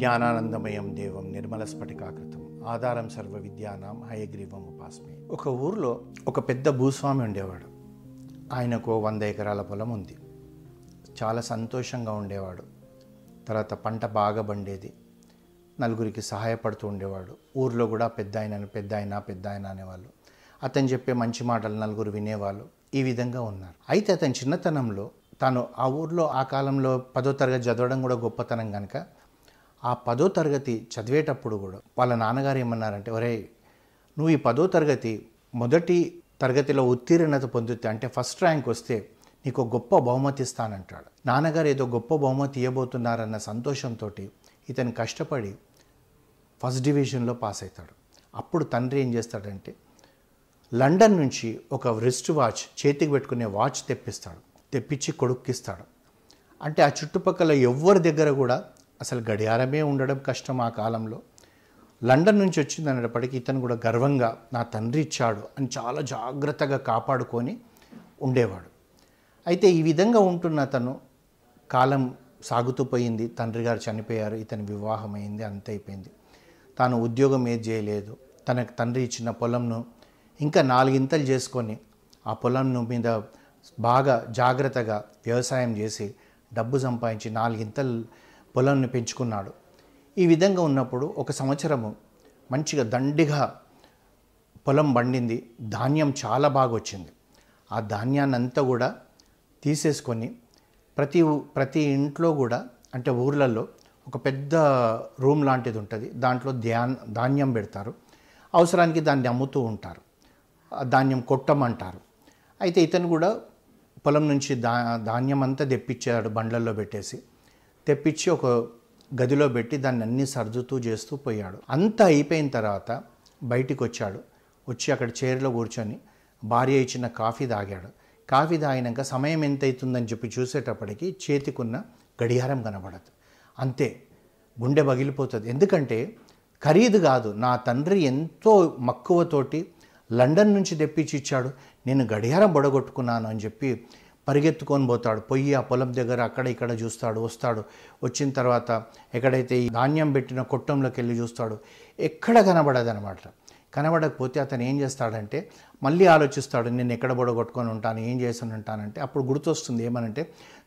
జ్ఞానానందమయం దేవం నిర్మల స్ఫటికాకృతం. ఆధారం సర్వ విద్యానాం హయగ్రీవం ఉపాస్మి. ఒక ఊర్లో ఒక పెద్ద భూస్వామి ఉండేవాడు. ఆయనకు వంద ఎకరాల పొలం ఉంది. చాలా సంతోషంగా ఉండేవాడు. తర్వాత పంట బాగా పండేది. నలుగురికి సహాయపడుతూ ఉండేవాడు. ఊర్లో కూడా పెద్ద ఆయన పెద్ద ఆయన పెద్ద ఆయన అనేవాళ్ళు. అతను చెప్పే మంచి మాటలు నలుగురు వినేవాళ్ళు. ఈ విధంగా ఉన్నారు. అయితే అతని చిన్నతనంలో తాను ఆ ఊర్లో ఆ కాలంలో పదో తరగతి చదవడం కూడా గొప్పతనం కనుక ఆ పదో తరగతి చదివేటప్పుడు కూడా వాళ్ళ నాన్నగారు ఏమన్నారంటే ఒరే నువ్వు ఈ పదో తరగతి మొదటి తరగతిలో ఉత్తీర్ణత పొందితే అంటే ఫస్ట్ ర్యాంక్ వస్తే నీకు గొప్ప బహుమతి ఇస్తానంటాడు. నాన్నగారు ఏదో గొప్ప బహుమతి ఇవ్వబోతున్నారన్న సంతోషంతో ఇతను కష్టపడి ఫస్ట్ డివిజన్లో పాస్ అవుతాడు. అప్పుడు తండ్రి ఏం చేస్తాడంటే లండన్ నుంచి ఒక రిస్ట్ వాచ్ చేతికి పెట్టుకునే వాచ్ తెప్పిస్తాడు. తెప్పించి కొడుక్కిస్తాడు. అంటే ఆ చుట్టుపక్కల ఎవ్వరి దగ్గర కూడా అసలు గడియారమే ఉండడం కష్టం ఆ కాలంలో. లండన్ నుంచి వచ్చింది అనేటప్పటికీ ఇతను కూడా గర్వంగా నా తండ్రి ఇచ్చాడు అని చాలా జాగ్రత్తగా కాపాడుకొని ఉండేవాడు. అయితే ఈ విధంగా ఉంటున్న అతను కాలం సాగుతూ పోయింది. తండ్రి గారు చనిపోయారు ఇతని వివాహం అయింది అంతైపోయింది తాను ఉద్యోగం ఏది చేయలేదు. తనకు తండ్రి ఇచ్చిన పొలంను ఇంకా నాలుగింతలు చేసుకొని ఆ పొలంను మీద బాగా జాగ్రత్తగా వ్యవసాయం చేసి డబ్బు సంపాదించి నాలుగింతలు పొలాన్ని పెంచుకున్నాడు. ఈ విధంగా ఉన్నప్పుడు ఒక సంవత్సరము మంచిగా దండిగా పొలం పండింది. ధాన్యం చాలా బాగా వచ్చింది. ఆ ధాన్యాన్ని అంతా కూడా తీసేసుకొని ప్రతి ప్రతి ఇంట్లో కూడా అంటే ఊర్లలో ఒక పెద్ద రూమ్ లాంటిది ఉంటుంది. దాంట్లో ధ్యాన్ ధాన్యం పెడతారు. అవసరానికి దాన్ని అమ్ముతూ ఉంటారు. ఆ ధాన్యం కొట్టమంటారు. అయితే ఇతను కూడా పొలం నుంచి దా ధాన్యం అంతా తెప్పించాడు బండ్లలో పెట్టేసి. తెప్పించి ఒక గదిలో పెట్టి దాన్ని అన్ని సర్దుతూ చేస్తూ పోయాడు. అంతా అయిపోయిన తర్వాత బయటికి వచ్చాడు వచ్చి అక్కడ చైర్లో కూర్చొని భార్య ఇచ్చిన కాఫీ తాగాడు. కాఫీ తాగినాక సమయం ఎంత అవుతుందని చెప్పి చూసేటప్పటికి చేతికున్న గడియారం కనబడదు. అంతే గుండె పగిలిపోతుంది. ఎందుకంటే ఖరీదు కాదు నా తండ్రి ఎంతో మక్కువతోటి లండన్ నుంచి తెప్పించి ఇచ్చాడు. నేను గడియారం బొడగొట్టుకున్నాను అని చెప్పి పరిగెత్తుకొని పోతాడు. పొయ్యి ఆ పొలం దగ్గర అక్కడ ఇక్కడ చూస్తాడు వస్తాడు. వచ్చిన తర్వాత ఎక్కడైతే ఈ ధాన్యం పెట్టిన కొట్టంలోకి వెళ్ళి చూస్తాడు ఎక్కడ కనబడదనమాట. కనబడకపోతే అతను ఏం చేస్తాడంటే మళ్ళీ ఆలోచిస్తాడు నేను ఎక్కడ బొడగొట్టుకొని ఉంటాను ఏం చేసి ఉంటానంటే అప్పుడు గుర్తొస్తుంది ఏమనంటే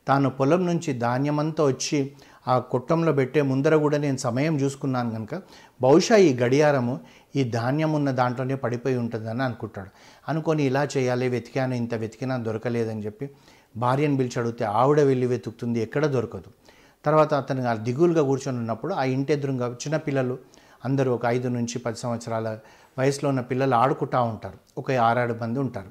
తాను పొలం నుంచి ధాన్యం అంతా వచ్చి ఆ కొట్టంలో పెట్టే ముందర కూడా నేను సమయం చూసుకున్నాను కనుక బహుశా ఈ గడియారము ఈ ధాన్యం ఉన్న దాంట్లోనే పడిపోయి ఉంటుందని అనుకుంటాడు. అనుకొని ఇలా చేయాలి వెతికాను ఇంత వెతికినా దొరకలేదని చెప్పి భార్యను పిలిచి అడిగితే ఆవిడ వెళ్ళి వెతుకుతుంది ఎక్కడ దొరకదు. తర్వాత అతను ఆ దిగులుగా కూర్చొని ఉన్నప్పుడు ఆ ఇంటి ఎదురుగా చిన్న పిల్లలు అందరూ ఒక ఐదు నుంచి పది సంవత్సరాల వయసులో ఉన్న పిల్లలు ఆడుకుంటూ ఉంటారు. ఒక ఆరాడు మంది ఉంటారు.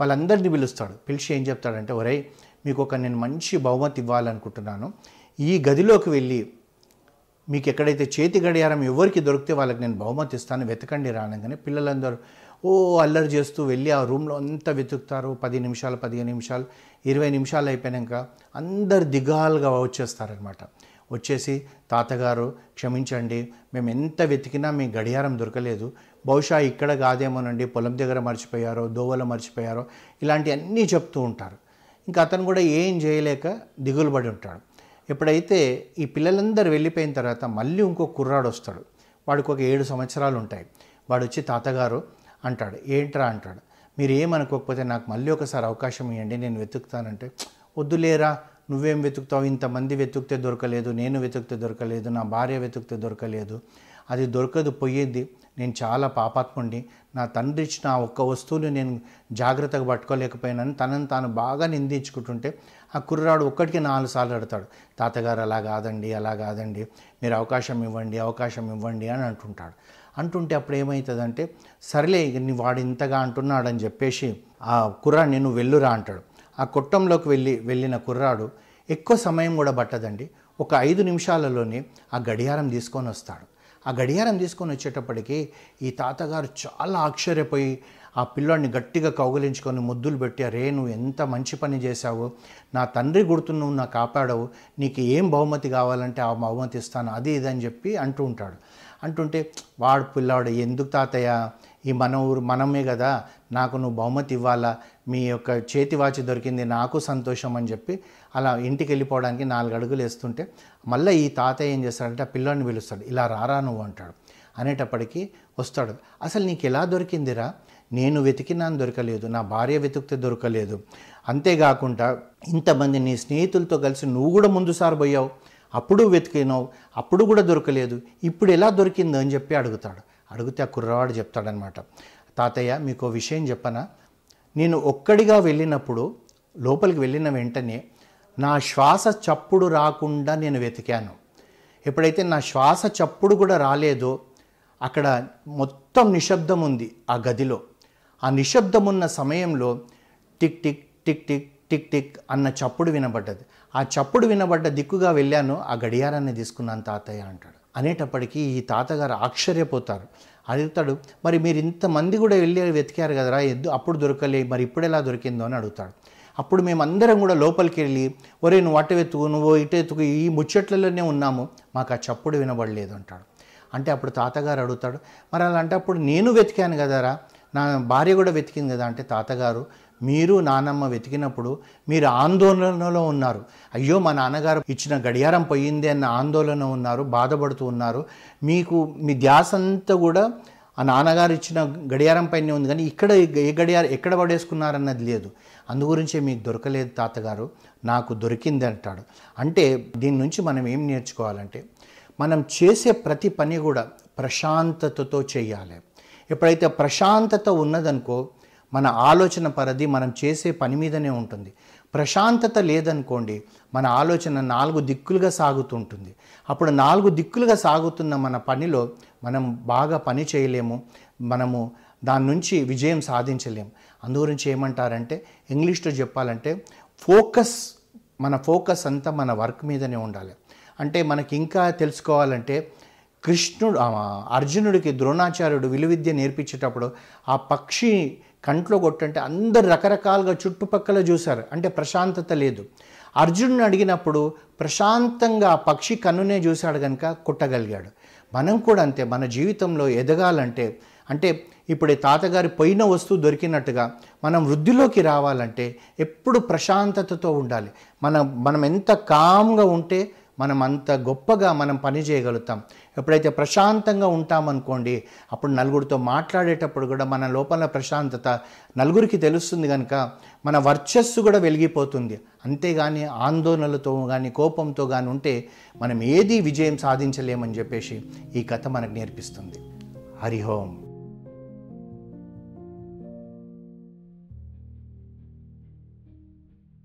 వాళ్ళందరినీ పిలుస్తాడు. పిలిచి ఏం చెప్తాడంటే ఒరేయ్ మీకు ఒక నేను మంచి బహుమతి ఇవ్వాలనుకుంటున్నాను. ఈ గదిలోకి వెళ్ళి మీకు ఎక్కడైతే చేతి గడియారం ఎవరికి దొరికితే వాళ్ళకి నేను బహుమతి ఇస్తాను వెతకండి రానగానే పిల్లలందరూ ఓ అల్లరి చేస్తూ వెళ్ళి ఆ రూమ్లో అంతా వెతుకుతారు. పది నిమిషాలు పదిహేను నిమిషాలు ఇరవై నిమిషాలు అయిపోయాక అందరు దిగాలుగా వచ్చేస్తారనమాట వచ్చేసి తాతగారు క్షమించండి మేము ఎంత వెతికినా మీ గడియారం దొరకలేదు. బహుశా ఇక్కడ కాదేమోనండి పొలం దగ్గర మర్చిపోయారో దోవలో మర్చిపోయారో ఇలాంటివన్నీ చెప్తూ ఉంటారు. ఇంకా అతను కూడా ఏం చేయలేక దిగులుబడి ఉంటాడు. ఎప్పుడైతే ఈ పిల్లలందరూ వెళ్ళిపోయిన తర్వాత మళ్ళీ ఇంకో కుర్రాడు వస్తాడు. వాడికి ఒక ఏడు సంవత్సరాలు ఉంటాయి. వాడు వచ్చి తాతగారు అంటాడు ఏంట్రా? అంటాడు. మీరు ఏమనుకోకపోతే నాకు మళ్ళీ ఒకసారి అవకాశం ఇవ్వండి నేను వెతుకుతానంటే వద్దులేరా నువ్వేం వెతుకుతావు? ఇంతమంది వెతుకుతే దొరకలేదు నేను వెతుకుతే దొరకలేదు నా భార్య వెతుకుతే దొరకలేదు. అది దొరకదు పోయేది నేను చాలా పాపాత్ముండి నా తండ్రి ఇచ్చిన ఆ ఒక్క వస్తువుని నేను జాగ్రత్తగా పట్టుకోలేకపోయినాను తనని తాను బాగా నిందించుకుంటుంటే ఆ కుర్రాడు ఒక్కడికి నాలుగు సార్లు అడతాడు తాతగారు అలా కాదండి అలా కాదండి. మీరు అవకాశం ఇవ్వండి అవకాశం ఇవ్వండి అని అంటుంటాడు. అంటుంటే అప్పుడు ఏమవుతుందంటే సరేలే నీ వాడు ఇంతగా అంటున్నాడని చెప్పేసి ఆ కుర్రాడు నేను వెళ్ళురా అంటాడు. ఆ కొట్టంలోకి వెళ్ళి వెళ్ళిన కుర్రాడు ఎక్కువ సమయం కూడా పట్టదండి. ఒక ఐదు నిమిషాలలోనే ఆ గడియారం తీసుకొని వస్తాడు. ఆ గడియారం తీసుకొని వచ్చేటప్పటికి ఈ తాతగారు చాలా ఆశ్చర్యపోయి ఆ పిల్లాడిని గట్టిగా కౌగిలించుకొని ముద్దులు పెట్టి రే నువ్వు ఎంత మంచి పని చేశావు. నా తండ్రి గుర్తు నువ్వు నా కాపాడవు. నీకు ఏం బహుమతి కావాలంటే ఆ బహుమతి ఇస్తాను. అది ఇది అని చెప్పి అంటూ ఉంటాడు. అంటుంటే వాడు పిల్లాడు ఎందుకు తాతయ్య? ఈ మన ఊరు మనమే కదా నాకు నువ్వు బహుమతి ఇవ్వాలా మీ యొక్క చేతి వాచి దొరికింది నాకు సంతోషం అని చెప్పి అలా ఇంటికి వెళ్ళిపోవడానికి నాలుగు అడుగులు వేస్తుంటే మళ్ళీ ఈ తాతయ్య ఏం చేస్తాడంటే ఆ పిల్లోని పిలుస్తాడు ఇలా రారా నువ్వు అంటాడు. అనేటప్పటికీ వస్తాడు. అసలు నీకు ఎలా దొరికిందిరా? నేను వెతికినా దొరకలేదు నా భార్య వెతికితే దొరకలేదు. అంతేకాకుండా ఇంతమంది నీ స్నేహితులతో కలిసి నువ్వు కూడా ముందుసారి పోయావు అప్పుడు వెతికినావు అప్పుడు కూడా దొరకలేదు ఇప్పుడు ఎలా దొరికిందో అని చెప్పి అడుగుతాడు. అడిగితే ఆ కుర్రవాడు చెప్తాడనమాట తాతయ్య మీకు విషయం చెప్పనా? నేను ఒక్కడిగా వెళ్ళినప్పుడు లోపలికి వెళ్ళిన వెంటనే నా శ్వాస చప్పుడు రాకుండా నేను వెతికాను. ఎప్పుడైతే నా శ్వాస చప్పుడు కూడా రాలేదో అక్కడ మొత్తం నిశ్శబ్దం ఉంది ఆ గదిలో. ఆ నిశ్శబ్దం ఉన్న సమయంలో tick tick tick tick tick tick అన్న చప్పుడు వినబడ్డది. ఆ చప్పుడు వినబడ్డ దిక్కుగా వెళ్ళాను ఆ గడియారాన్ని తీసుకున్నాను తాతయ్య అంటాడు. అనేటప్పటికీ ఈ తాతగారు ఆశ్చర్యపోతారు. అడుగుతాడు మరి మీరు ఇంతమంది కూడా వెళ్ళి వెతికారు కదరా? ఎద్దు అప్పుడు దొరకలే మరి ఇప్పుడు ఎలా దొరికిందో అని అడుగుతాడు. అప్పుడు మేమందరం కూడా లోపలికి వెళ్ళి ఒరే నువ్వు అటు వెతుకు నువ్వు ఇటు వెతుకు ఈ ముచ్చట్లలోనే ఉన్నాము మాకు ఆ చప్పుడు వినబడలేదు అంటాడు. అంటే అప్పుడు తాతగారు అడుగుతాడు మరి అలా అంటే అప్పుడు నేను వెతికాను కదరా? నా భార్య కూడా వెతికింది కదా? అంటే తాతగారు మీరు నానమ్మ వెతికినప్పుడు మీరు ఆందోళనలో ఉన్నారు. అయ్యో మా నాన్నగారు ఇచ్చిన గడియారం పోయింది అన్న ఆందోళన ఉన్నారు బాధపడుతూ ఉన్నారు. మీకు మీ ధ్యాస అంతా కూడా ఆ నాన్నగారు ఇచ్చిన గడియారం పైనే ఉంది కానీ ఇక్కడ ఏ గడియారం ఎక్కడ పడేసుకున్నారన్నది లేదు. అందుగురించే మీకు దొరకలేదు తాతగారు నాకు దొరికింది అంటాడు. అంటే దీని నుంచి మనం ఏం నేర్చుకోవాలంటే మనం చేసే ప్రతి పని కూడా ప్రశాంతతతో చేయాలి. ఎప్పుడైతే ప్రశాంతత ఉన్నదనుకో మన ఆలోచన పరిధి మనం చేసే పని మీదనే ఉంటుంది. ప్రశాంతత లేదనుకోండి మన ఆలోచన నాలుగు దిక్కులుగా సాగుతుంటుంది. అప్పుడు నాలుగు దిక్కులుగా సాగుతున్న మన పనిలో మనం బాగా పని చేయలేము మనము దాని నుంచి విజయం సాధించలేము. అందుగురించి ఏమంటారంటే ఇంగ్లీష్లో చెప్పాలంటే ఫోకస్ మన ఫోకస్ అంతా మన వర్క్ మీదనే ఉండాలి. అంటే మనకి ఇంకా తెలుసుకోవాలంటే కృష్ణుడు అర్జునుడికి ద్రోణాచార్యుడు విలువిద్య నేర్పించేటప్పుడు ఆ పక్షి కంట్లో కొట్టంటే అందరు రకరకాలుగా చుట్టుపక్కల చూశారు. అంటే ప్రశాంతత లేదు. అర్జునుని అడిగినప్పుడు ప్రశాంతంగా ఆ పక్షి కన్నునే చూశాడు కనుక కొట్టగలిగాడు. మనం కూడా అంతే మన జీవితంలో ఎదగాలంటే అంటే ఇప్పుడు తాతగారి పోయిన వస్తువు దొరికినట్టుగా మనం వృద్ధిలోకి రావాలంటే ఎప్పుడు ప్రశాంతతతో ఉండాలి. మనం మనం ఎంత కామ్గా ఉంటే మనం అంత గొప్పగా మనం పని చేయగలుగుతాం. ఎప్పుడైతే ప్రశాంతంగా ఉంటామనుకోండి అప్పుడు నలుగురితో మాట్లాడేటప్పుడు కూడా మన లోపల ప్రశాంతత నలుగురికి తెలుస్తుంది కనుక మన వర్చస్సు కూడా వెలిగిపోతుంది. అంతేగాని ఆందోళనలతో కానీ కోపంతో కానీ ఉంటే మనం ఏది విజయం సాధించలేమని చెప్పేసి ఈ కథ మనకు నేర్పిస్తుంది. హరిహోం